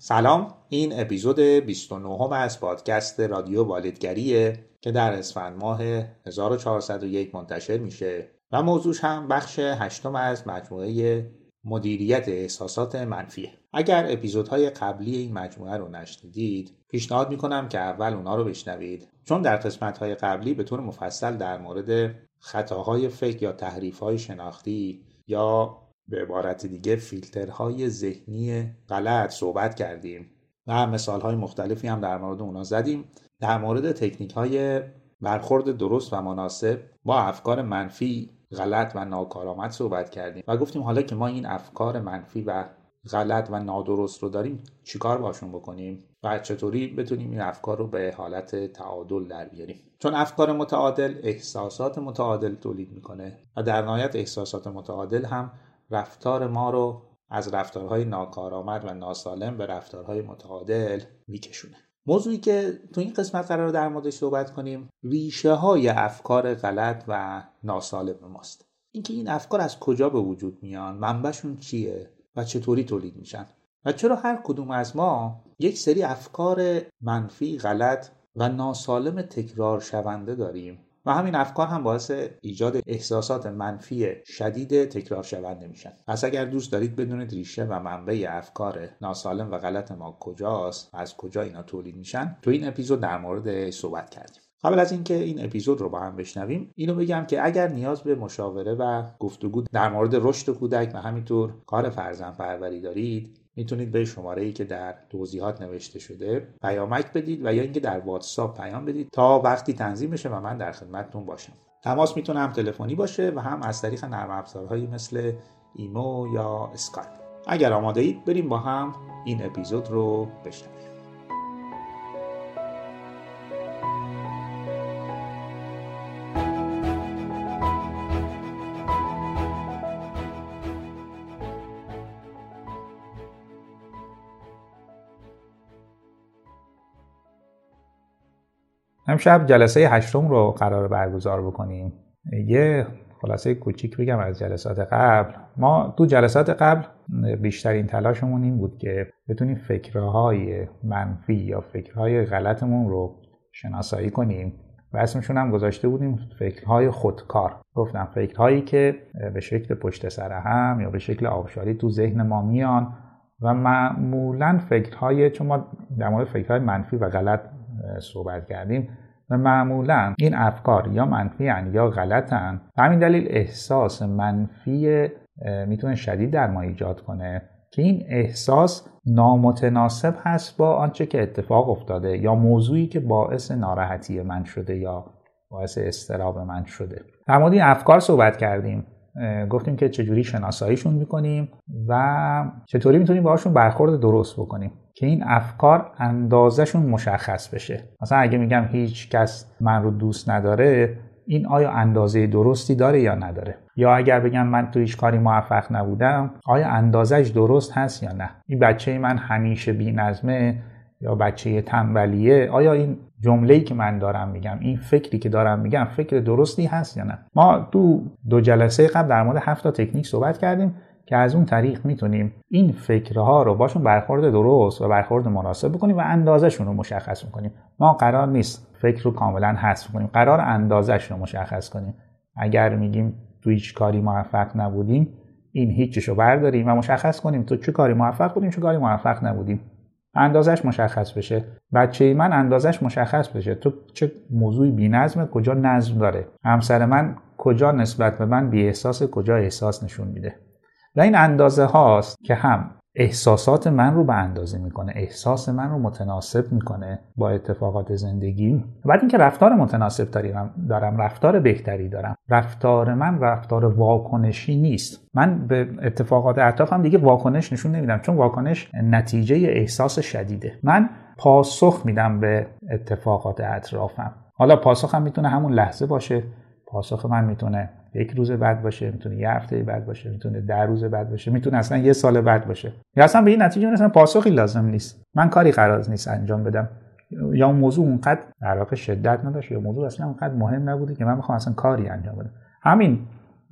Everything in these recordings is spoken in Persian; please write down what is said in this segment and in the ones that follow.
سلام این اپیزود 29 از پادکست رادیو والدگریه که در اسفند ماه 1401 منتشر میشه و موضوعش هم بخش هشتم از مجموعه مدیریت احساسات منفیه. اگر اپیزودهای قبلی این مجموعه رو نشنیدید پیشنهاد می‌کنم که اول اونا رو بشنوید. چون در قسمتهای قبلی به طور مفصل در مورد خطاهای فکر یا تحریفهای شناختی یا به عبارت دیگه فیلترهای ذهنی غلط صحبت کردیم و مثالهای مختلفی هم در مورد اونا زدیم. در مورد تکنیک های برخورد درست و مناسب با افکار منفی غلط و ناکارآمد صحبت کردیم و گفتیم حالا که ما این افکار منفی و غلط و نادرست رو داریم چیکار باشون بکنیم و چطوری بتونیم این افکار رو به حالت تعادل در بیاریم؟ چون افکار متعادل احساسات متعادل تولید می‌کنه و در نهایت احساسات متعادل هم رفتار ما رو از رفتارهای ناکارآمد و ناسالم به رفتارهای متعادل میکشونه. موضوعی که تو این قسمت قرار در موردش صحبت کنیم ریشه های افکار غلط و ناسالم ماست. اینکه این افکار از کجا به وجود میان منبعشون چیه و چطوری تولید میشن؟ و چرا هر کدوم از ما یک سری افکار منفی غلط و ناسالم تکرار شونده داریم؟ و همین افکار هم باعث ایجاد احساسات منفی شدید تکرار شونده میشن. پس اگر دوست دارید بدونید ریشه و منبع افکار ناسالم و غلط ما کجاست و از کجا اینا تولید میشن تو این اپیزود در مورد صحبت کردیم. قبل از اینکه این اپیزود رو با هم بشنویم اینو بگم که اگر نیاز به مشاوره و گفتگو در مورد رشد کودک و همینطور کار فرزند پروری دارید می‌تونید به شماره ای که در توضیحات نوشته شده پیامک بدید و یا اینکه در واتساپ پیام بدید تا وقتی تنظیم بشه و من در خدمتتون باشم. تماس می‌تونه هم تلفنی باشه و هم از طریق نرم افزارهایی مثل ایمو یا اسکایپ. اگر آماده اید بریم با هم این اپیزود رو بشنویم. امشب جلسه هشتم رو قرار برگزار بکنیم. یه خلاصه کوچیک بگم از جلسات قبل. ما دو جلسات قبل بیشترین تلاشمون این بود که بتونیم فکرهای منفی یا فکرهای غلطمون رو شناسایی کنیم و اسمشون هم گذاشته بودیم فکرهای خودکار. گفتم فکرهایی که به شکل پشت سر هم یا به شکل آبشاری تو ذهن ما میان و معمولا فکرهای چون ما در مورد فکرهای منفی و غلط صحبت کردیم و معمولا این افکار یا منفی یا غلطن به همین دلیل احساس منفی می‌تونه شدید در ما ایجاد کنه که این احساس نامتناسب هست با آنچه که اتفاق افتاده یا موضوعی که باعث ناراحتی من شده یا باعث استراب من شده. در مورد این افکار صحبت کردیم. گفتیم که چجوری شناساییشون می‌کنیم و چطوری می‌تونیم باهاشون برخورد درست بکنیم که این افکار اندازهشون مشخص بشه. مثلا اگه میگم هیچ کس من رو دوست نداره این آیا اندازه درستی داره یا نداره؟ یا اگر بگم من تو هیچ کاری موفق نبودم آیا اندازش درست هست یا نه؟ این بچه من همیشه بی نظمه یا بچه تنبلیه آیا این جمله‌ای که من دارم میگم این فکری که دارم میگم فکر درستی هست یا نه؟ ما تو دو جلسه قبل در مورد هفت تا تکنیک صحبت کردیم که از اون طریق می‌تونیم این فکرها رو باشون برخورد درست و برخورد مناسب بکنیم و اندازشون رو مشخص می‌کنیم ما قرار نیست فکر رو کاملا حذف کنیم. قرار اندازش رو مشخص کنیم. اگر میگیم تو هیچ کاری موفق نبودیم این هیچیشو برداریم و مشخص کنیم تو چه کاری موفق بودیم چه کاری موفق نبودیم. اندازش مشخص بشه. بچه من اندازش مشخص بشه. تو چه موضوعی بی نظمه کجا نظم داره؟ همسر من کجا نسبت به من بی احساس کجا احساس نشون میده؟ و این اندازه هاست که هم احساسات من رو به اندازه می‌کنه احساس من رو متناسب می‌کنه با اتفاقات زندگی. بعد اینکه رفتار متناسب دارم رفتار بهتری دارم. رفتار من رفتار واکنشی نیست. من به اتفاقات اطرافم دیگه واکنش نشون نمیدم چون واکنش نتیجه احساس شدیده. من پاسخ میدم به اتفاقات اطرافم. حالا پاسخم می‌تونه همون لحظه باشه. پاسخ من می‌تونه یک روز بعد باشه می‌تونه یه هفته بعد باشه می‌تونه ده روز بعد باشه می‌تونه اصلا یه سال بعد باشه. یا اصلا به این نتیجه می‌رسم پاسخی لازم نیست. من کاری قرار نیست انجام بدم. یا اون موضوع اونقدر در شدت نداشت یا موضوع اصلا اونقدر مهم نبوده که من می‌خوام اصلا کاری انجام بدم. همین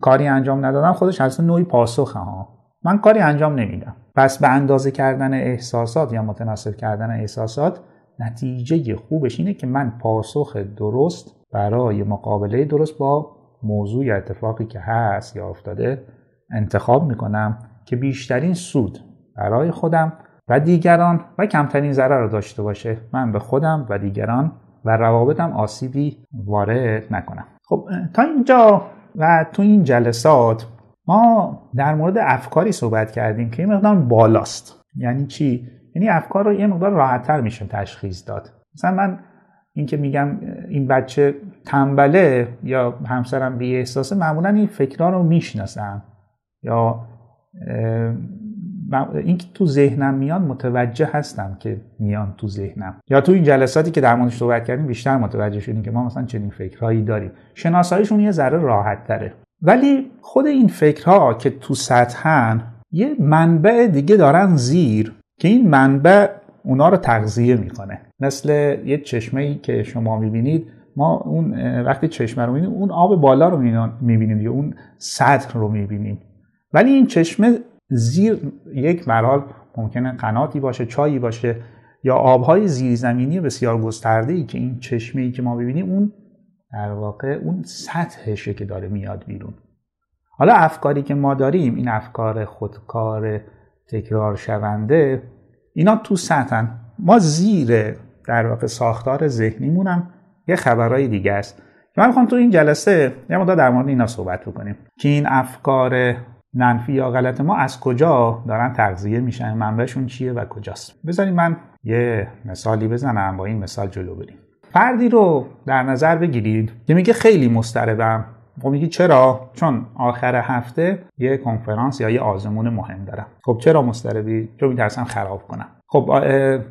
کاری انجام ندادم خودش اصلا نوعی پاسخ ها من کاری انجام نمیدم. پس به اندازه کردن احساسات یا متناسب کردن احساسات نتیجه خوبش اینه که من پاسخ درست برای مقابله درست با موضوع یا اتفاقی که هست یا افتاده انتخاب می‌کنم که بیشترین سود برای خودم و دیگران و کمترین ضرر رو داشته باشه. من به خودم و دیگران و روابطم آسیبی وارد نکنم. خب تا اینجا و تو این جلسات ما در مورد افکاری صحبت کردیم که این مقدار بالاست. یعنی چی؟ یعنی افکار رو یه مقدار راحتتر میشه تشخیص داد. مثلا من اینکه میگم این بچه تنبله یا همسرم بی احساسه معمولا این فکرها رو می‌شناسم. یا این که تو ذهنم میان متوجه هستم که میان تو ذهنم. یا تو این جلساتی که در موردش صحبت کردیم بیشتر متوجه شدیم که ما مثلا چنین فکرهایی داریم. شناساییشون یه ذره راحت تره ولی خود این فکرها که تو سطحن یه منبع دیگه دارن زیر که این منبع اونا رو تغذیه می‌کنه. مثل یه چشمه ای که شما می‌بینید ما اون وقتی چشمه رو می‌بینیم اون آب بالا رو می‌بینیم یا اون سطح رو می‌بینیم. ولی این چشمه زیر یک مرحال ممکنه قناتی باشه چایی باشه یا آبهای زیرزمینی بسیار گسترده ای که این چشمه ای که ما ببینیم اون در واقع اون سطحشه که داره میاد بیرون. حالا افکاری که ما داریم این افکار خودکار تکرار شونده اینا تو سطحن. ما زیر در واقع ساختار ذهنیمونم یه خبرهای دیگه است. من می‌خوام تو این جلسه یه مدت در مورد اینا صحبت بکنیم. که این افکار منفی یا غلط ما از کجا دارن تغذیه میشن؟ منبعشون چیه و کجاست؟ بذارید من یه مثالی بزنم با این مثال جلو بریم. فردی رو در نظر بگیرید که میگه خیلی مضطربم. خب میگی چرا؟ چون آخر هفته یه کنفرانس یا یه آزمون مهم دارم. خب چرا مضطربی؟ چون میترسم خراب کنم. خب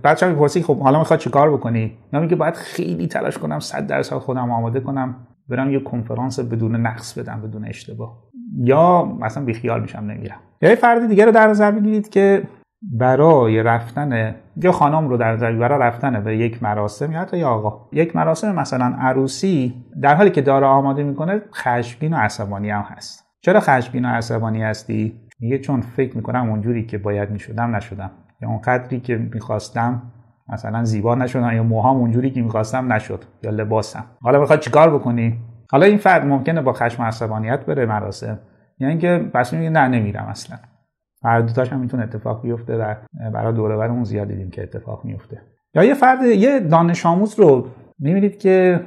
بچه‌ها می‌پرسی خب حالا می‌خواد چیکار بکنی؟ یا میگه باید خیلی تلاش کنم 100 درصد خودم آماده کنم برم یه کنفرانس بدون نقص بدم بدون اشتباه. یا مثلا بیخیال میشم نمیرم یه فرد دیگه رو در نظر بگیرید که برای رفتن یا خانم رو در نظر برای رفتن به یک مراسم یا حتی یا آقا. یک مراسم مثلا عروسی در حالی که داره آماده می‌کنه خشمگین و عصبانی هم هست. چرا خشمگین و عصبانی هستی؟ میگه چون فکر می‌کنم اونجوری که باید می‌شدم نشدم. یا اون قدری که می‌خواستم مثلا زیبا نشدم یا موهام اونجوری که می‌خواستم نشد یا لباسم. حالا می‌خواد چیکار بکنی؟ حالا این فرد ممکنه با خشم و عصبانیت بره مراسم. یعنی اینکه پس میگه نه نمیرم اصلا. هر دوتاش هم می‌تونه اتفاق بیفته و برای دوره برمون زیاد دیدیم که اتفاق میفته یا یه فرد یه دانش آموز رو می‌بینید که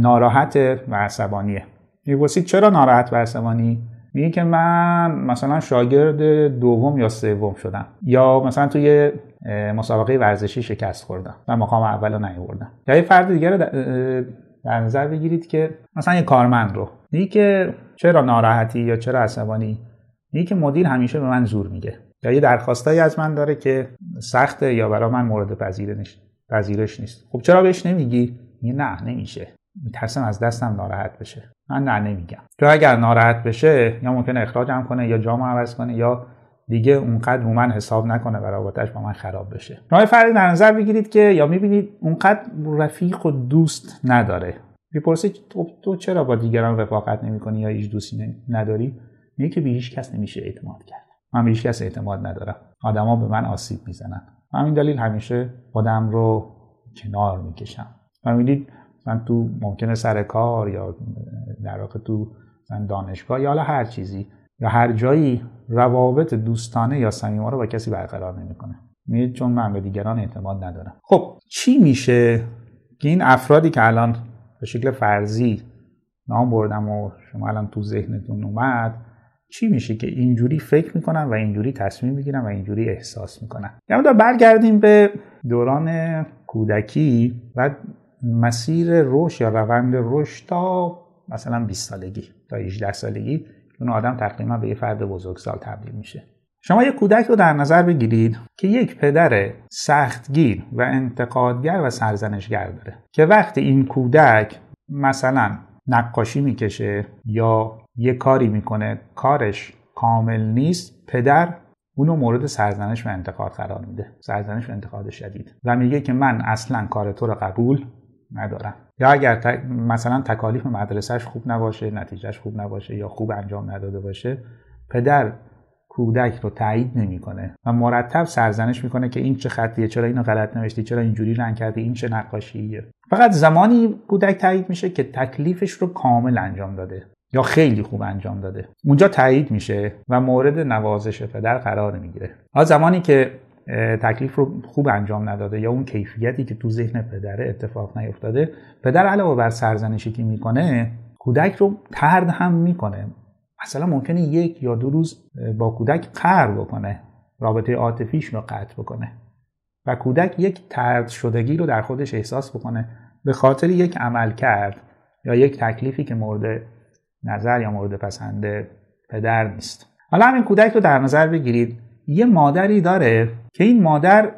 ناراحت و عصبانیه. می‌پرسید چرا ناراحت و عصبانی؟ میگه که من مثلا شاگرد دوم یا سوم شدم. یا مثلا توی مسابقه ورزشی شکست خوردم و مقام اول رو نیاوردم. یا یه فرد دیگه رو در نظر بگیرید که مثلا یه کارمند رو. میگه که چرا ناراحتی یا چرا عصبانی؟ میگه که مدیر همیشه به من زور میگه. یا یه درخواستایی از من داره که سخته یا برای من مورد پذیرش پذیرش نیست. خب چرا بهش نمیگی؟ میگه نه نمیشه. میترسم از دستم ناراحت بشه. من نه نمیگم. تو اگر ناراحت بشه یا ممکنه اخراجم کنه یا جامو عوض کنه یا دیگه اونقدر رو من حساب نکنه و رابطش با من خراب بشه. نوع فردی در نظر بگیرید که یا می‌بینید اونقدر رفیق و دوست نداره. می‌پرسید تو, تو چرا با دیگران رفاقت نمی‌کنی یا هیچ دوستی نداری؟ میگه که به هیچ کس نمیشه اعتماد کرد. من به هیچ کس اعتماد ندارم. آدما به من آسیب می‌زنن. همین دلیل همیشه خودم رو کنار می‌کشم. و می‌دید من تو ممکنه سر کار یا در واقع تو دانشگاه یا حالا هر چیزی یا هر جایی روابط دوستانه یا صمیمانه رو با کسی برقرار نمی‌کنه. میگه چون من به دیگران اعتماد ندارم. خب چی میشه که این افرادی که الان به شکل فرضی نام بردم و شما الان تو ذهنتون اومد چی میشه که اینجوری فکر می‌کنن و اینجوری تصمیم می‌گیرن و اینجوری احساس می‌کنن؟ یعنی برگردیم به دوران کودکی و مسیر رشد یا روند رشد تا مثلا 20 سالگی تا 18 سالگی اون آدم تقریبا به یه فرد بزرگسال تبدیل میشه. شما یک کودک رو در نظر بگیرید که یک پدر سختگیر و انتقادگر و سرزنشگر داره که وقتی این کودک مثلا نقاشی می‌کشه یا یه کاری می‌کنه. کارش کامل نیست. پدر اونو مورد سرزنش و انتقاد قرار میده. سرزنش و انتقاد شدید. و میگه که من اصلا کار تو رو قبول ندارم. یا اگر مثلا تکالیف مدرسهش خوب نباشه نتیجهش خوب نباشه یا خوب انجام نداده باشه پدر کودک رو تایید نمی‌کنه. و مرتب سرزنش می‌کنه که این چه خطیه چرا اینو غلط نوشتی چرا اینجوری رنگ کردی این چه نقاشیه. فقط زمانی کودک تایید میشه که تکلیفش رو کامل انجام داده. یا خیلی خوب انجام داده. اونجا تایید میشه و مورد نوازش پدر قرار می‌گیره. حالا زمانی که تکلیف رو خوب انجام نداده یا اون کیفیتی که تو ذهن پدره اتفاق نیفتاده پدر علاوه بر سرزنشی که می‌کنه کودک رو ترد هم می‌کنه. مثلا ممکنه یک یا دو روز با کودک قهر بکنه رابطه عاطفیش رو قطع بکنه و کودک یک ترد شدگی رو در خودش احساس بکنه. به خاطر یک عمل کرد یا یک تکلیفی که مورد نظر یا مورد پسند پدر نیست. حالا همین کودک رو در نظر بگیرید. یه مادری داره که این مادر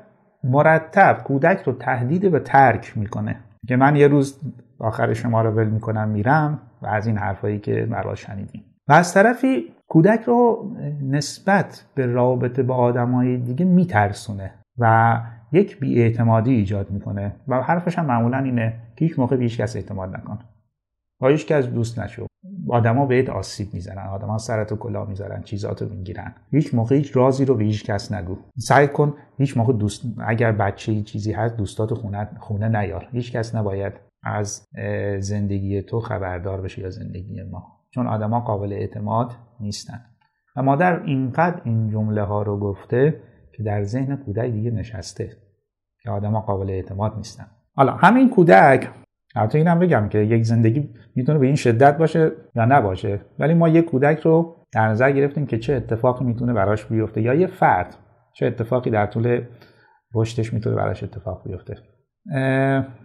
مرتب کودک رو تهدید به ترک می‌کنه. که من یه روز آخر شما رو ول می‌کنم میرم و از این حرفایی که براش شنیدیم. و از طرفی کودک رو نسبت به رابطه با آدمای دیگه میترسونه و یک بیاعتمادی ایجاد می‌کنه. و حرفش هم معمولا اینه که هیچ موقع به کس اعتماد نکن. با هیچ کس دوست نشو. آدما بهت آسیب می‌زنن آدما سرت و کلا می‌ذارن چیزاتو می‌گیرن. هیچ موقع هیچ رازی رو به هیچ کس نگو. سعی کن هیچ موقع دوست اگر بچه چیزی هست دوستاتو خونه خونه نیار. هیچ کس نباید از زندگی تو خبردار بشه یا زندگی ما. چون آدما قابل اعتماد نیستن. و مادر اینقدر این جمله ها رو گفته که در ذهن کودک دیگه نشسته که آدما قابل اعتماد نیستن. حالا همین کودک البته اینم بگم که یک زندگی می‌تونه به این شدت باشه یا نباشه. ولی ما یک کودک رو در نظر گرفتیم که چه اتفاقی می‌تونه براش بیفته یا یه فرد چه اتفاقی در طول رشدش می‌تونه براش اتفاق بیفته.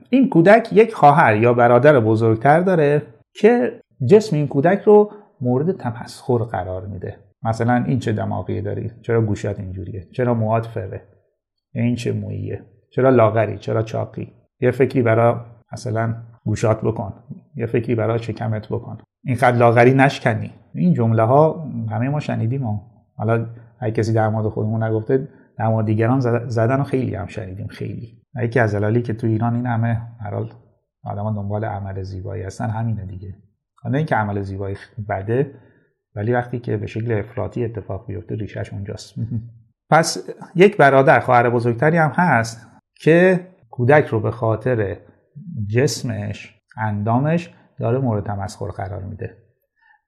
این کودک یک خواهر یا برادر بزرگتر داره که جسم این کودک رو مورد تمسخر قرار میده. مثلا این چه دماغی داری؟ چرا گوشات اینجوریه؟ چرا موهات فره؟ این چه موییه؟ چرا لاغری؟ چرا چاقی؟ یه فکری برای مثلا گوشات بکن یه فکری برای شکمت بکن. اینقدر لاغری نشکنی. این جمله ها همه ما شنیدیم و حالا اگه کسی در مورد خودمون نگفته در مورد دیگران زدن و خیلی هم شنیدیم خیلی. یکی از دلالی که تو ایران این همه هر آدم دنبال عمل زیبایی هستن همینه دیگه. نه اینکه عمل زیبایی بده ولی وقتی که به شکل افراطی اتفاق بیفته ریشش اونجاست. پس یک برادر خواهر بزرگتری هم هست که کودک رو به خاطر جسمش اندامش داره مورد تمسخر قرار میده.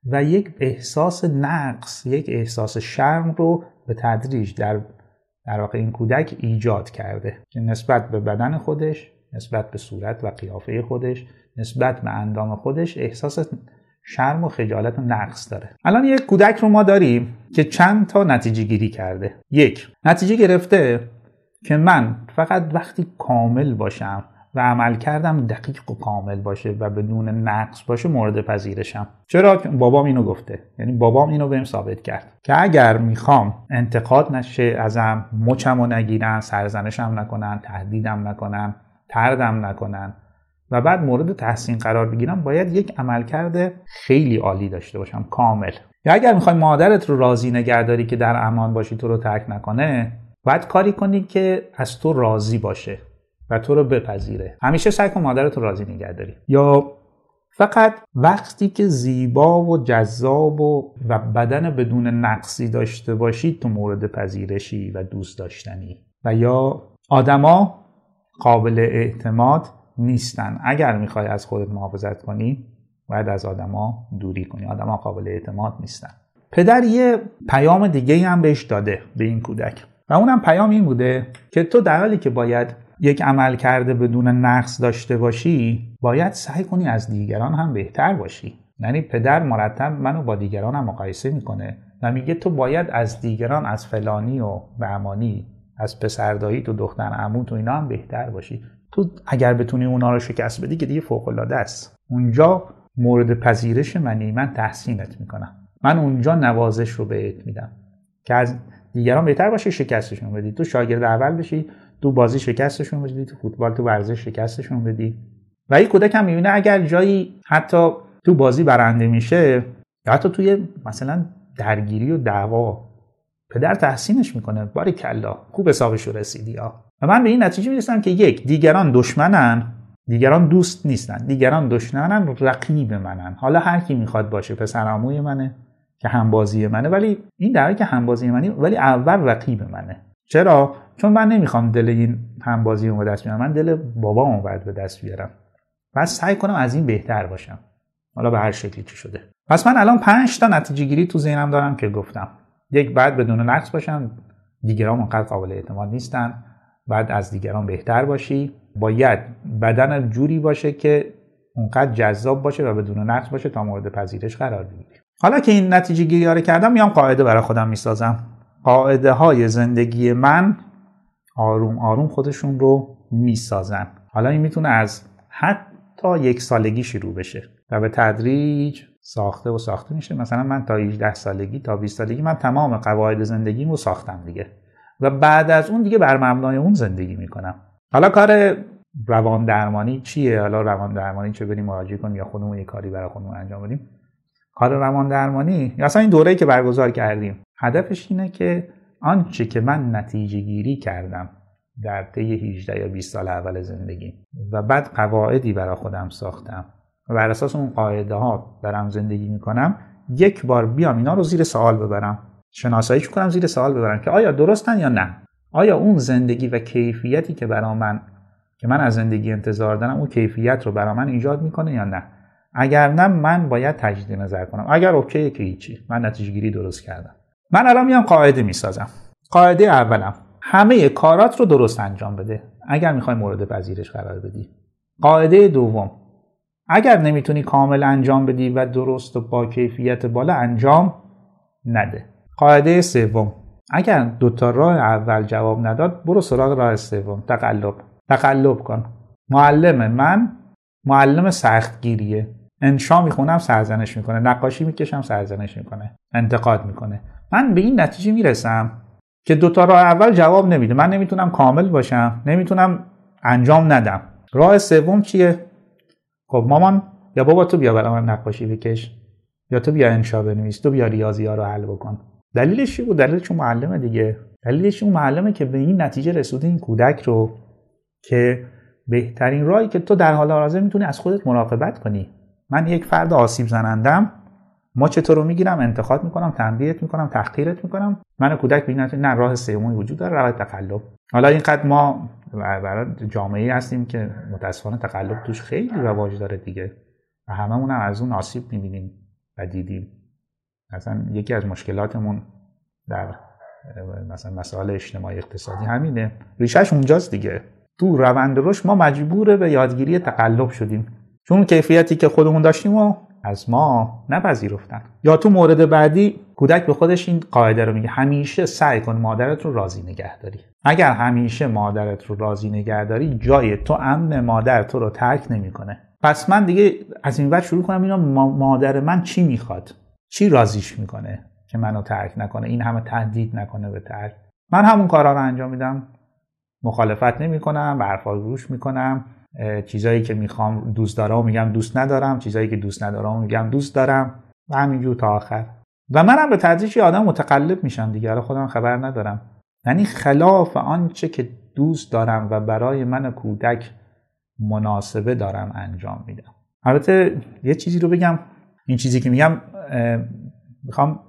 و یک احساس نقص یک احساس شرم رو به تدریج در در واقع این کودک ایجاد کرده که نسبت به بدن خودش نسبت به صورت و قیافه خودش نسبت به اندام خودش احساس شرم و خجالت و نقص داره. الان یک کودک رو ما داریم که چند تا نتیجه گیری کرده. یک نتیجه گرفته که من فقط وقتی کامل باشم و عمل کردم دقیق و کامل باشه و بدون نقص باشه مورد پذیرشم. چرا؟ بابام اینو گفته. یعنی بابام اینو بهم ثابت کرد. که اگر می‌خوام انتقاد نشه ازم مچمو نگیرن سرزنشم نکنن تهدیدم نکنن تردم نکنن و بعد مورد تحسین قرار بگیرم باید یک عملکرد خیلی عالی داشته باشم کامل. یا اگر می‌خوای مادرت رو راضی نگهداری که در امان باشی تو رو ترک نکنه باید کاری کنی که از تو راضی باشه. و تو رو بپذیره. همیشه سعی کن مادرت رو راضی نگهداری یا فقط وقتی که زیبا و جذاب و, و بدن بدون نقصی داشته باشی تو مورد پذیرشی و دوست داشتنی. و یا آدما قابل اعتماد نیستن. اگر می‌خوای از خودت محافظت کنی باید از آدما دوری کنی. آدما قابل اعتماد نیستن. پدر یه پیام دیگه هم بهش داده به این کودک. و اونم پیام این بوده که تو در حالی که باید یک عمل کرده بدون نقص داشته باشی باید سعی کنی از دیگران هم بهتر باشی. یعنی پدر مرتب منو با دیگران هم مقایسه می‌کنه و میگه تو باید از دیگران از فلانی و بهمانی از پسردایی تو دختر عمو تو اینا هم بهتر باشی. تو اگر بتونی اونا رو شکست بدی که دیگه فوق العاده است. اونجا مورد پذیرش منی من تحسینت می‌کنم. من اونجا نوازش رو بهت میدم. که از دیگران بهتر باشه شکستشون بدی. تو شاگرد اول بشی تو بازی شکستشون بدی تو فوتبال تو ورزش شکستشون بدی. و این کودک هم می‌بینه اگر جایی حتی تو بازی برنده میشه یا حتی توی مثلا درگیری و دعوا پدر تحسینش می‌کنه باری کلا خوب حسابش رو رسیدی ها و من به این نتیجه می‌رسم که یک دیگران دشمنن دیگران دوست نیستن دیگران دشمنن رقیب منن. حالا هر کی می‌خواد باشه پسر عموی منه. که همبازی منه. ولی این در که همبازی منی ولی اول رقیب منه. چرا؟ چون من نمی‌خوام دل این همبازی رو به دست بیارم. من دل بابامو باید به دست بیارم. بعد سعی کنم از این بهتر باشم. حالا به هر شکلی که شده. پس من الان پنج تا نتیجه گیری تو ذهنم دارم که گفتم. یک بعد بدون نقص باشم. دیگران اونقدر قابل اعتماد نیستن. بعد از دیگران بهتر باشی. باید بدن جوری باشه که اونقدر جذاب باشه و بدون نقص باشه تا مورد پذیرش قرار بگیری. حالا که این نتیجه گیری رو کردم میام قاعده برای خودم می‌سازم. قاعده های زندگی من آروم آروم خودشون رو می‌سازن. حالا این می‌تونه از حتی یک سالگی شروع بشه و به تدریج ساخته و ساخته میشه مثلا من تا 18 سالگی تا 20 سالگی من تمام قواعد زندگیمو ساختم دیگه. و بعد از اون دیگه بر مبنای اون زندگی می‌کنم. حالا کار روان درمانی چیه؟ حالا روان درمانی چه بریم مراجعه کنیم یا خودمون یه کاری برای خودمون انجام بدیم؟ کار روان درمانی. یا اصلا این دوره‌ای که برگزار کردیم. هدفش اینه که آنچه که من نتیجه گیری کردم در طی 18 یا 20 سال اول زندگی و بعد قواعدی برای خودم ساختم و بر اساس اون قاعده ها دارم زندگی می‌کنم یک بار بیام اینا رو زیر سوال ببرم. شناساییش کنم زیر سوال ببرم که آیا درستن یا نه؟ آیا اون زندگی و کیفیتی که برا من که من از زندگی انتظار دارم اون کیفیت رو برا من ایجاد می‌کنه یا نه؟ اگر نه من باید تجدید نظر کنم. اگر اوکی که هیچی. من نتیجه گیری درست کردم. من الان میام قاعده می‌سازم. قاعده اولم. همه کارات رو درست انجام بده. اگر می‌خوای مورد پذیرش قرار بدی. قاعده دوم. اگر نمی‌تونی کامل انجام بدی و درست و با کیفیت بالا انجام نده. قاعده سوم. اگر دوتا راه اول جواب نداد برو سراغ راه سوم. تقلب. تقلب کن. معلم من معلم سختگیریه. انشا می‌خونم سرزنش می‌کنه. نقاشی می‌کشم سرزنش می‌کنه. انتقاد می‌کنه. من به این نتیجه می‌رسم که دوتا راه اول جواب نمیده. من نمی‌تونم کامل باشم نمی‌تونم انجام ندم. راه سوم چیه؟ خب مامان یا بابا تو بیا برای من نقاشی بکش یا تو بیا انشا بنویس تو بیا ریاضی ها رو حل بکن. دلیلش چی بود؟ دلیلش چون معلمه دیگه. دلیلش اون معلمه که به این نتیجه رسوده این کودک رو که بهترین راهی که تو در حال حاضر می‌تونی از خودت مراقبت کنی. من یک فرد آسیب زنندم. ما چطور رو می‌گیرم؟ انتخاب می‌کنم تنبیهت می‌کنم تحقیرت می‌کنم. من کودک ببینم نه راه سومی وجود داره راه تقلب. حالا اینقدر ما برای جامعه هستیم که متاسفانه تقلب توش خیلی رواج داره دیگه. و هممون هم از اون آسیب می‌بینیم و دیدیم. مثلا یکی از مشکلاتمون در مثلا مسائل اجتماعی اقتصادی همینه. ریشش اونجاست دیگه. تو روند رشد ما مجبور به یادگیری تقلب شدیم. چون کیفیتی که خودمون داشتیم و از ما نپذیرفتن. یا تو مورد بعدی کودک به خودش این قاعده رو میگه همیشه سعی کن مادرت رو راضی نگه داری. اگر همیشه مادرت رو راضی نگه داری جای تو امن مادر تو رو ترک نمی‌کنه. پس من دیگه از این وقت شروع کنم اینا مادر من چی می‌خواد؟ چی راضیش می‌کنه که منو ترک نکنه؟ این همه تهدید نکنه به ترک. من همون کارا رو انجام میدم. مخالفت نمی‌کنم برفا روش می‌کنم. چیزایی که می‌خوام دوست دارم میگم دوست ندارم چیزایی که دوست ندارم میگم دوست دارم و همینجور تا آخر. و منم به تدریج آدم متقلب میشم دیگه خودم خبر ندارم. یعنی خلاف آنچه که دوست دارم و برای من کودک مناسبه دارم انجام میدم. البته یه چیزی رو بگم این چیزی که میگم می‌خوام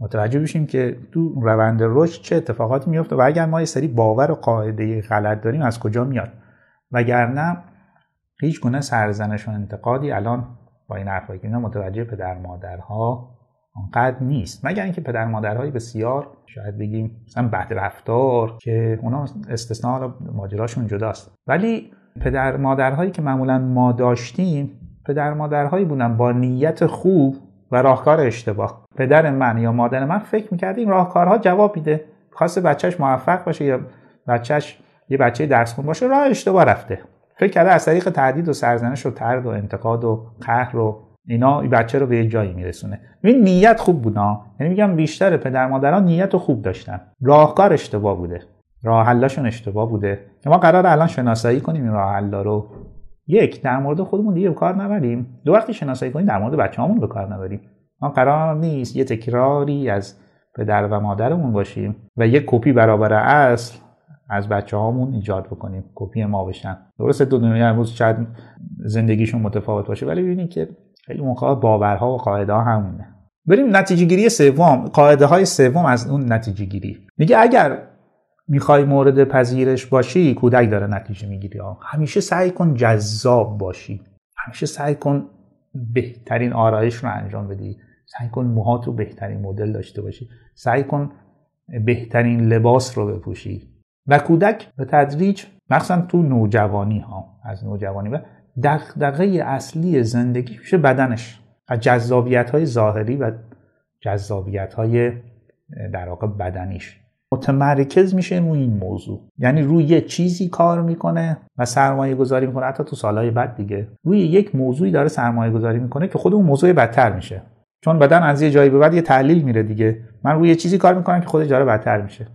متوجه بشیم که تو روند رشد چه اتفاقاتی میفته و اگر ما یه سری باور و قاعده غلط داریم از کجا میاد؟ وگرنه هیچ گونه سرزنش و انتقادی الان با این حرفایی که متوجه پدر مادرها آنقدر نیست. مگر اینکه پدر مادرهای بسیار شاید بگیم مثلا بعد رفتار که اونا استثناء ماجراشون جداست. ولی پدر مادرهایی که معمولا ما داشتیم پدر مادرهایی بودن با نیت خوب و راهکار اشتباه. پدر من یا مادر من فکر می‌کرد این راهکارها جواب میده. خواست بچهش موفق باشه یا بچهش یه بچه درس خون باشه راه اشتباه رفته. فکر کرده از طریق تهدید و سرزنش و ترد و انتقاد و قهر و اینا این بچه رو به یه جایی میرسونه. این نیت خوب بودا یعنی میگم بیشتر پدر مادران نیت خوب داشتن. راهکار اشتباه بوده. راه حلشون اشتباه بوده. ما قرار الان شناسایی کنیم این راه رو. یک در مورد خودمون دیگه کار نبریم. دو وقتی شناسایی کنیم در مورد بچه‌هامون به کار نبریم. ما قرار نیست یه تکراری از پدر و مادرمون باشیم و یه کپی برابر اصل از بچه هامون ایجاد بکنیم کپی ما بشن. درسته دو دنیا امروز شاید زندگیشون متفاوت باشه ولی ببینید که خیلی موقع باورها و قاعده ها همونه. بریم نتیجه گیری سوم. قاعده های سوم از اون نتیجه گیری میگه اگر می‌خوای مورد پذیرش باشی کودک داره نتیجه می‌گیری. همیشه سعی کن جذاب باشی. همیشه سعی کن بهترین آرایش رو انجام بدی. سعی کن موهات رو بهترین مدل داشته باشی. سعی کن بهترین لباس رو بپوشی. و کودک به تدریج مخصوصا تو نوجوانی ها از نوجوانی و دغدغه اصلی زندگی میشه بدنش از جذابیت های ظاهری و جذابیت های در واقع بدنیش. متمرکز میشه روی این موضوع. یعنی روی یه چیزی کار می‌کنه و سرمایه گذاری می‌کنه. حتی تو سالهای بعد دیگه. روی یک موضوعی داره سرمایه گذاری می‌کنه که خود اون موضوع بدتر میشه. چون بدن از یه جایی به بعد یه تحلیل میره دیگه. من روی یه چیزی کار می‌کنم که خودش داره بدتر میشه.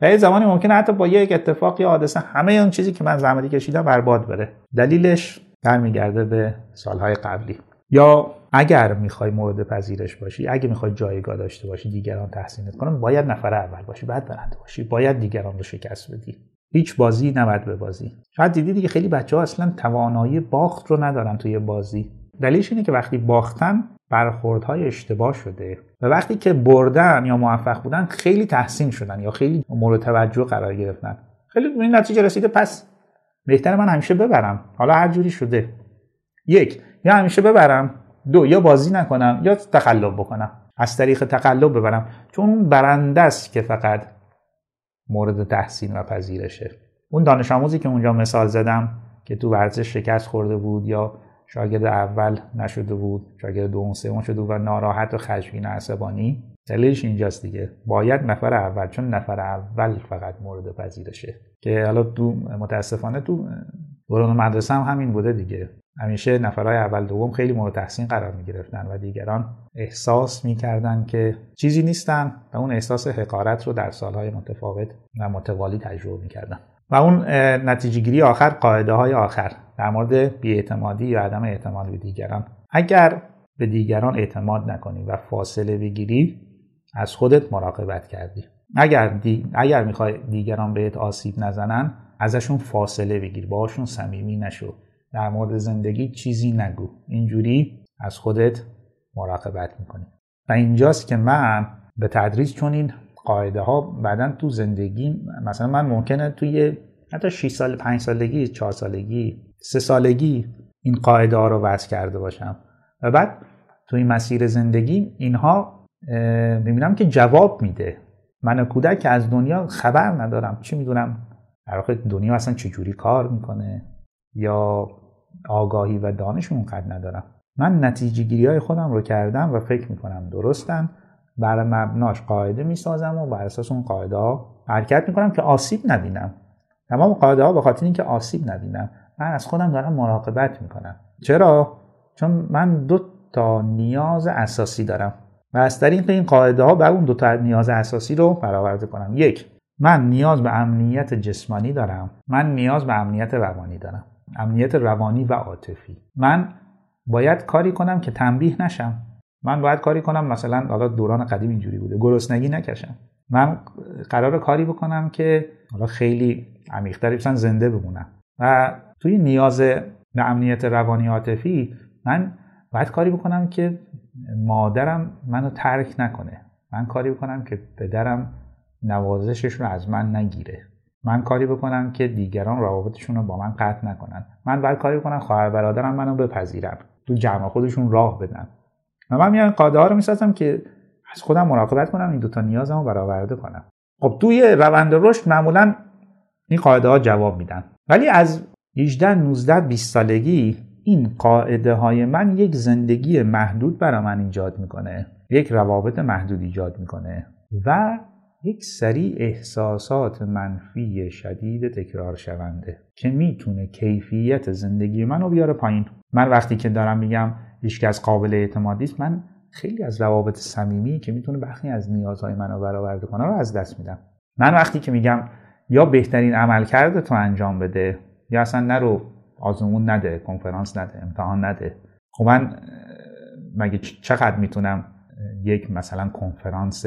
و یه زمانی ممکنه حتی با یک اتفاق یا حادثه همه اون چیزی که من زحمتی کشیدم برباد بره. دلیلش برمیگرده به سالهای قبلی. یا اگر می‌خوای مورد پذیرش باشی اگه می‌خوای جایگاه داشته باشی دیگران تحسینت کنن باید نفر اول باشی بعد برنده باشی. باید دیگران رو شکست بدی. هیچ بازی نباید به بازی. شاید دیدی دیگه خیلی بچه ها اصلا توانایی باخت رو ندارن توی بازی. دلیلش اینه که وقتی باختن برخوردهای اشتباه شده و وقتی که بردن یا موفق بودن خیلی تحسین شدن یا خیلی مورد توجه قرار گرفتن. خیلی این نتیجه رسیده پس بهتر من همیشه ببرم. حالا هر جوری شده. یک یا همیشه ببرم. دو یا بازی نکنم یا تقلب بکنم. از طریق تقلب ببرم. چون اون برنده است که فقط مورد تحسین و پذیرشه. اون دانش آموزی که اونجا مثال زدم که تو ورزش شکست خورده بود یا شاگرد اول نشده بود شاگرد دوم سوم شده بود و ناراحت و خشمگین و عصبانی. دلیلش اینجاست دیگه. باید نفر اول چون نفر اول فقط مورد پذیرشه. که حالا تو متاسفانه تو دوران مدرسه هم همین بوده دیگه. همیشه نفرهای اول دوم خیلی مورد تحسین قرار می گرفتن و دیگران احساس می کردن که چیزی نیستن و اون احساس حقارت رو در سالهای متفاوت و متوالی تجربه می کردن. و اون نتیجه گیری آخر قاعده های آخر در مورد بیاعتمادی یا عدم اعتماد به دیگران. اگر به دیگران اعتماد نکنی و فاصله بگیری از خودت مراقبت کردی. اگر دی... اگر می‌خوای دیگران بهت آسیب نزنن ازشون فاصله بگیر باهاشون صمیمی نشو. در مورد زندگی چیزی نگو. اینجوری از خودت مراقبت می‌کنی. و اینجاست که من به تدریج چون این قاعده ها بعدا تو زندگی مثلا من ممکنه توی حتی 6 سال 5 سالگی 4 سالگی 3 سالگی این قاعده ها رو وضع کرده باشم. و بعد تو این مسیر زندگی اینها می‌بینم که جواب میده. من کودک که از دنیا خبر ندارم. چی می‌دونم؟ در واقع دنیا اصلا چجوری کار می‌کنه؟ یا آگاهی و دانش اونقدر ندارم. من نتیجه گیری های خودم رو کردم و فکر می‌کنم درستن. بر مبناش قاعده می‌سازم و بر اساس اون قاعده ها حرکت می‌کنم که آسیب نبینم. تمام قاعده ها به خاطر اینکه آسیب نبینم من از خودم دارم مراقبت می‌کنم. چرا؟ چون من دو تا نیاز اساسی دارم و از طریق این قاعده ها بر اون دو تا نیاز اساسی رو برآورده کنم. یک من نیاز به امنیت جسمانی دارم. من نیاز به امنیت روانی دارم. امنیت روانی و عاطفی. من باید کاری کنم که تنبیه نشم. من باید کاری کنم مثلا حالا دوران قدیم اینجوری بوده. گرسنگی نکشم. من قرار کاری بکنم که حالا خیلی عمیق‌تر مثلا زنده بمونم. و توی نیاز به امنیت روانی عاطفی من باید کاری بکنم که مادرم منو ترک نکنه. من کاری بکنم که پدرم نوازشش رو از من نگیره. من کاری بکنم که دیگران روابطشون رو با من قطع نکنن. من باید کاری بکنم خواهر برادرم منو بپذیرن. تو جمع خودشون راه بدن. و من میان قاعده ها رو می‌سازم که از خودم مراقبت کنم این دوتا نیازم رو برآورده کنم. خب توی روند رشد معمولا این قاعده ها جواب میدن. ولی از 18 19 20 سالگی این قاعده های من یک زندگی محدود برای من ایجاد می‌کنه. یک روابط محدود ایجاد می‌کنه و یک سری احساسات منفی شدید تکرار شونده که می‌تونه کیفیت زندگی منو بیاره پایین. من وقتی که دارم میگم هیچکس قابل اعتمادی است من خیلی از روابط صمیمی که می‌تونه بخشی از نیازهای منو برآورده کنه رو از دست میدم. من وقتی که میگم یا بهترین عمل کرده تو انجام بده یا اصلا نرو آزمون نده کنفرانس نده امتحان نده. خب من مگه چقدر می‌تونم یک مثلا کنفرانس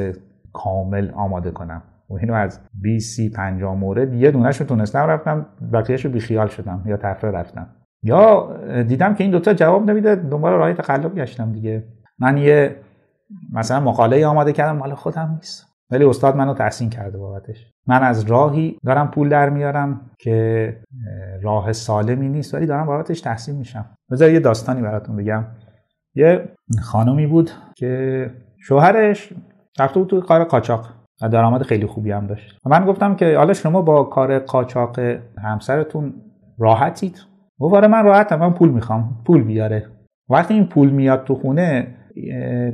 کامل آماده کنم؟ و اینو از 20 30 50 مورد یه دونهش رو تونستم رفتم بقیه‌شو بیخیال شدم یا تفره رفتم. یا دیدم که این دوتا جواب نمیده دنبال راه تقلب گشتم دیگه. من یه مثلا مقاله آماده کردم مال خودم نیست. ولی استاد منو تحسین کرده بابتش. من از راهی دارم پول در میارم که راه سالمی نیست ولی دارم بابتش تحسین میشم. بذار یه داستانی براتون بگم. یه خانومی بود که شوهرش رفته بود تو کار قاچاق و درآمد خیلی خوبی هم داشت. من گفتم که حالا شما با کار قاچاق همسرتون راحتید. گفت من راحتم من پول می‌خوام. پول بیاره وقتی این پول میاد تو خونه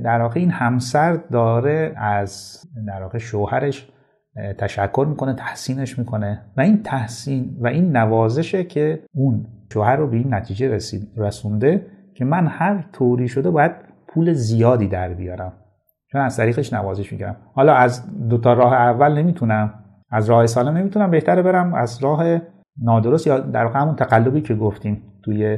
در واقع این همسر داره از در واقع شوهرش تشکر می‌کنه تحسینش می‌کنه. و این تحسین و این نوازشه که اون شوهر رو به این نتیجه رسونده که من هر طوری شده باید پول زیادی در بیارم. چون از طریقش نوازش می‌گیرم. حالا از دوتا راه اول نمی‌تونم. از راه سالم نمی‌تونم بهتره برم. از راه نادرست یا در واقع همون تقلبی که گفتیم توی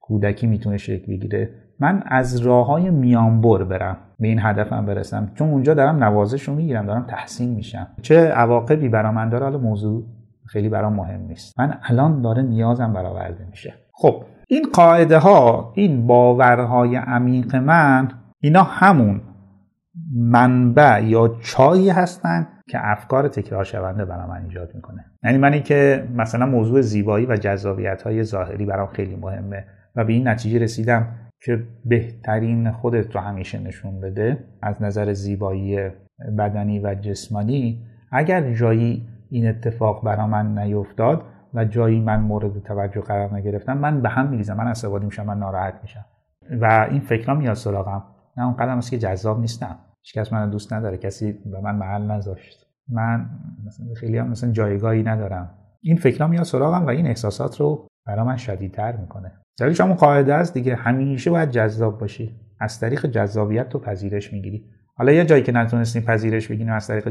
کودکی می‌تونه شکل بگیره. من از راه های میانبر برم به این هدفم برسم. چون اونجا دارم نوازش رو می‌گیرم دارم تحسین میشم. چه عواقبی برا من داره؟ حالا موضوع خیلی برام مهم نیست. من الان داره نیازم برآورده میشه. خب این قاعده ها این باورهای عمیق من اینا همون منبع یا چایی هستن که افکار تکرار شونده برای من ایجاد می‌کنه. یعنی منی که مثلا موضوع زیبایی و جذابیت های ظاهری برام خیلی مهمه و به این نتیجه رسیدم که بهترین خودت رو همیشه نشون بده از نظر زیبایی بدنی و جسمانی اگر جایی این اتفاق برا من نیفتاد و جایی من مورد توجه قرار نگرفتم من به هم میریزم من عصبانی میشم من ناراحت میشم. و این فکرها میاد سراغم. نه اون قدم است که جذاب نیستم. هیچکس من دوست نداره کسی به من محل نذاشت. من مثلا خیلی هم مثلا جایگاهی ندارم. این فکرها میاد سراغم و این احساسات رو برا من شدیدتر می‌کنه. دلیلش همون قاعده است دیگه. همیشه باید جذاب باشی. از طریق جذابیت تو پذیرش می‌گیری. حالا یه جایی که نتونستیم پذیرش بگیریم از طریق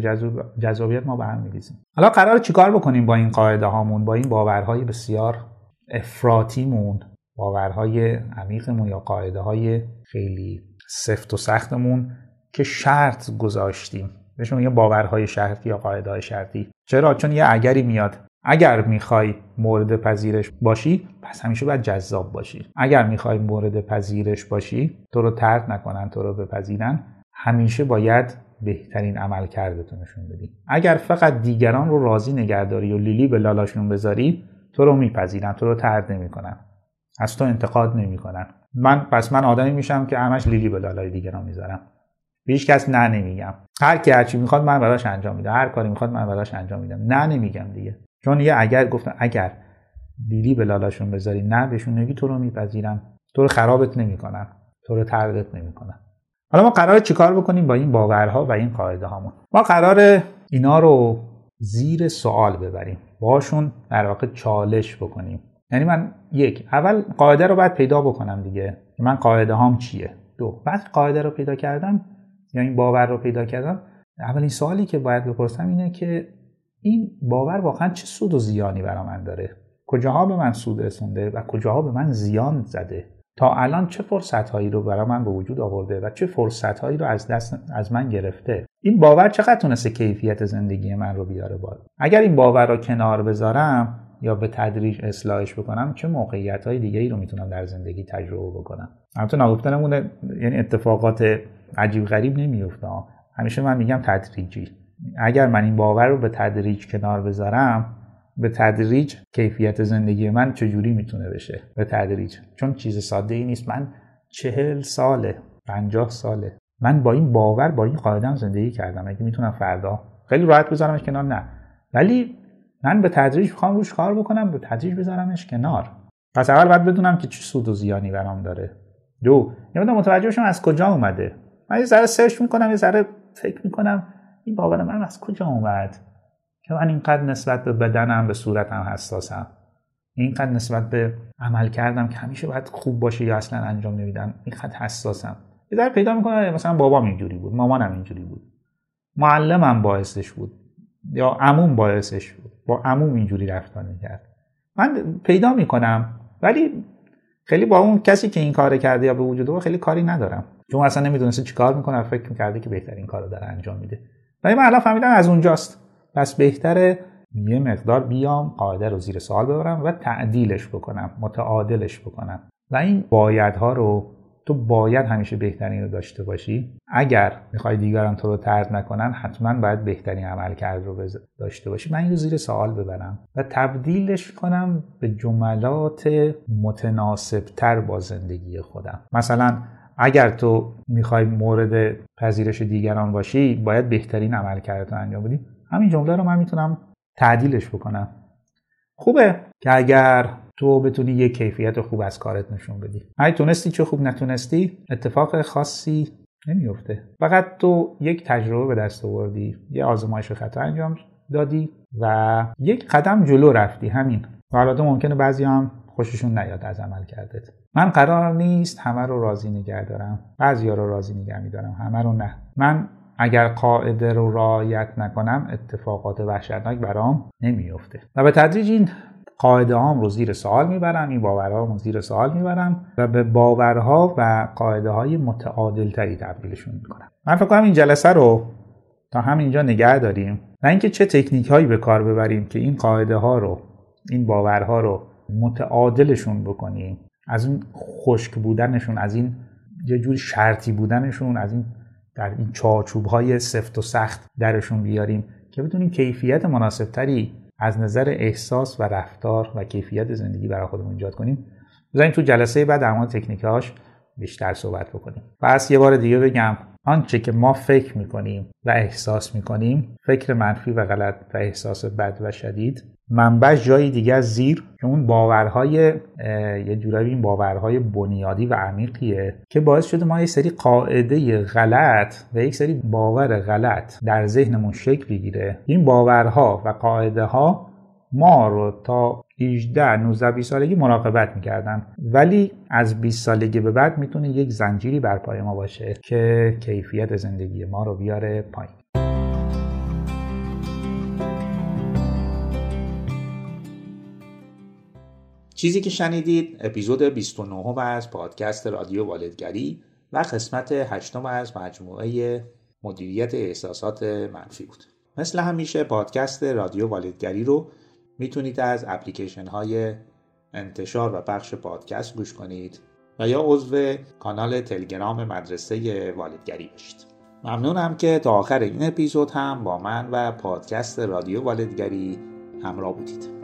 جذابیت ما به هم میریزیم. حالا قرار چیکار بکنیم با این قاعده هامون با این باورهای بسیار افراتیمون باورهای عمیقمون یا قاعده های خیلی سفت و سختمون که شرط گذاشتیم. بهشون میگه باورهای شرطی یا قاعده های شرطی. چرا؟ چون یه اگری میاد. اگر می‌خوای مورد پذیرش باشی پس همیشه باید جذاب باشی. اگر می‌خوای مورد پذیرش باشی تو رو ترد نکنن تو رو بپذیرن. همیشه باید بهترین عمل کردتو نشون بدی. اگر فقط دیگران رو راضی نگهداری و لیلی به لالاشون بذاری تو رو میپذیرن تو رو ترد نمی‌کنن. از تو انتقاد نمی‌کنن. من پس من آدمی میشم که همش لیلی به لالای دیگران می‌ذارم. به هیچ کس نه نمیگم. هر کی هرچی می‌خواد من براش انجام میدم. هر کاری می‌خواد من براش انجام میدم. نه نمیگم دیگه. چون یه اگر گفتم اگر دیدی به لالاشون بذاری نه بهشون نگی تو رو میپذیرن. تو رو خرابت نمی‌کنن. تو رو تردت نمی‌کنن. حالا ما قرار چیکار بکنیم با این باورها و این قاعده هامون؟ ما قرار اینا رو زیر سوال ببریم. باشون در واقع چالش بکنیم. یعنی من یک اول قاعده رو باید پیدا بکنم دیگه. من قاعده هام چیه؟ دو بعد قاعده رو پیدا کردم یا این باور رو پیدا کردم. اولین سوالی که باید بپرسم اینه که این باور واقعا چه سود و زیانی برا من داره؟ کجاها به من سود رسونده و کجاها به من زیان زده؟ تا الان چه فرصت هایی رو برای من به وجود آورده و چه فرصت هایی رو از دست از من گرفته؟ این باور چقدر تونسته کیفیت زندگی من رو بیاره بالا؟ اگر این باور رو کنار بذارم یا به تدریج اصلاحش بکنم چه موقعیت های دیگه ای رو می‌تونم در زندگی تجربه بکنم؟ البته نگفته نمونه یعنی اتفاقات عجیب غریب نمیفته همیشه من میگم تدریجی اگر من این باور رو به تدریج کنار بذارم به تدریج کیفیت زندگی من چجوری می‌تونه بشه؟ به تدریج. چون چیز ساده ای نیست. من چهل ساله پنجاه ساله. من با این باور با این قاعدم زندگی کردم. اگه می‌تونم فردا. خیلی راحت بذارمش کنار نه. ولی من به تدریج می‌خوام روش کار بکنم به تدریج بذارمش کنار. پس اول باید بدونم که چه سود و زیانی برام داره. دو یه متوجه بشم از کجا اومده. من یه ذره سرچ می‌کنم یه ذره فکر می‌کنم این باور من از کجا اومد؟ که من اینقدر نسبت به بدنم به صورتم حساسم. اینقدر نسبت به عمل کردم که همیشه باید خوب باشه یا اصلا انجام نمیدم اینقدر حساسم. یه ذره پیدا می‌کنم مثلا بابام اینجوری بود مامانم اینجوری بود. معلمم باعثش بود یا عموم باعثش بود. با عموم اینجوری رفتار می‌کرد. من پیدا می‌کنم ولی خیلی با اون کسی که این کار کرده یا به وجود خیلی کاری ندارم. چون اصلا نمی‌دونسته چیکار می‌کنه فکر می‌کرده که بهترین کارو داره انجام میده. ولی من الان فهمیدم از اونجاست. پس بهتره یه مقدار بیام قاعده رو زیر سوال ببرم و تعدیلش بکنم متعادلش بکنم. و این بایدها رو تو باید همیشه بهترین رو داشته باشی. اگر می‌خوای دیگران تو رو ترد نکنن حتما باید بهترین عمل کرد رو داشته باشی. من این رو زیر سوال ببرم و تبدیلش کنم به جملات متناسبتر با زندگی خودم. مثلا اگر تو می‌خوای مورد پذیرش دیگران باشی باید بهترین عمل رو انجام بدی. همین جمله رو من می‌تونم تعدیلش بکنم. خوبه که اگر تو بتونی یه کیفیت خوب از کارت نشون بدی. اگه تونستی چه خوب نتونستی اتفاق خاصی نمیفته فقط تو یک تجربه به دست آوردی یه آزمایش خطا انجام دادی و یک قدم جلو رفتی. همین. حالا ممکنه بعضی هم خوششون نیاد از عمل کردت. من قرار نیست همه رو راضی نگه دارم. بعضی ها رو راضی نگه میدارم. همه رو نه. من اگر قاعده رو رعایت نکنم اتفاقات وحشتناک برام نمیفته و به تدریج این قاعده هام رو زیر سوال می‌برم این باورها رو زیر سوال می‌برم و به باورها و قاعده های متعادل تری تبدیلشون می‌کنم. من فکر کنم این جلسه رو تا همینجا نگه داریم. و اینکه چه تکنیک هایی به کار ببریم که این قاعده ها رو این باورها رو متعادلشون بکنیم از این خشک بودنشون از این یه جوری شرطی بودنشون از این در این چارچوب های سفت و سخت درشون بیاریم که بتونیم کیفیت مناسبتری از نظر احساس و رفتار و کیفیت زندگی برای خودمون ایجاد کنیم. بذاریم تو جلسه بعد در مورد تکنیکاش بیشتر صحبت بکنیم. پس یه بار دیگه بگم آنچه که ما فکر می‌کنیم و احساس می‌کنیم فکر منفی و غلط و احساس بد و شدید منبعش جایی دیگه از زیر که اون باورهای یه جورایی این باورهای بنیادی و عمیقیه که باعث شده ما یه سری قاعده غلط و یک سری باور غلط در ذهنمون شکل بگیره. این باورها و قاعده ها ما رو تا 18 19 20 سالگی مراقبت می‌کردن. ولی از 20 سالگی به بعد می‌تونه یک زنجیری بر پای ما باشه که کیفیت زندگی ما رو بیاره پایین. چیزی که شنیدید اپیزود 29 از پادکست رادیو والدگری و قسمت 8 از مجموعه مدیریت احساسات منفی بود. مثل همیشه پادکست رادیو والدگری رو می‌تونید از اپلیکیشن های انتشار و پخش پادکست گوش کنید و یا عضو کانال تلگرام مدرسه والدگری بشید. ممنونم که تا آخر این اپیزود هم با من و پادکست رادیو والدگری همراه بودید.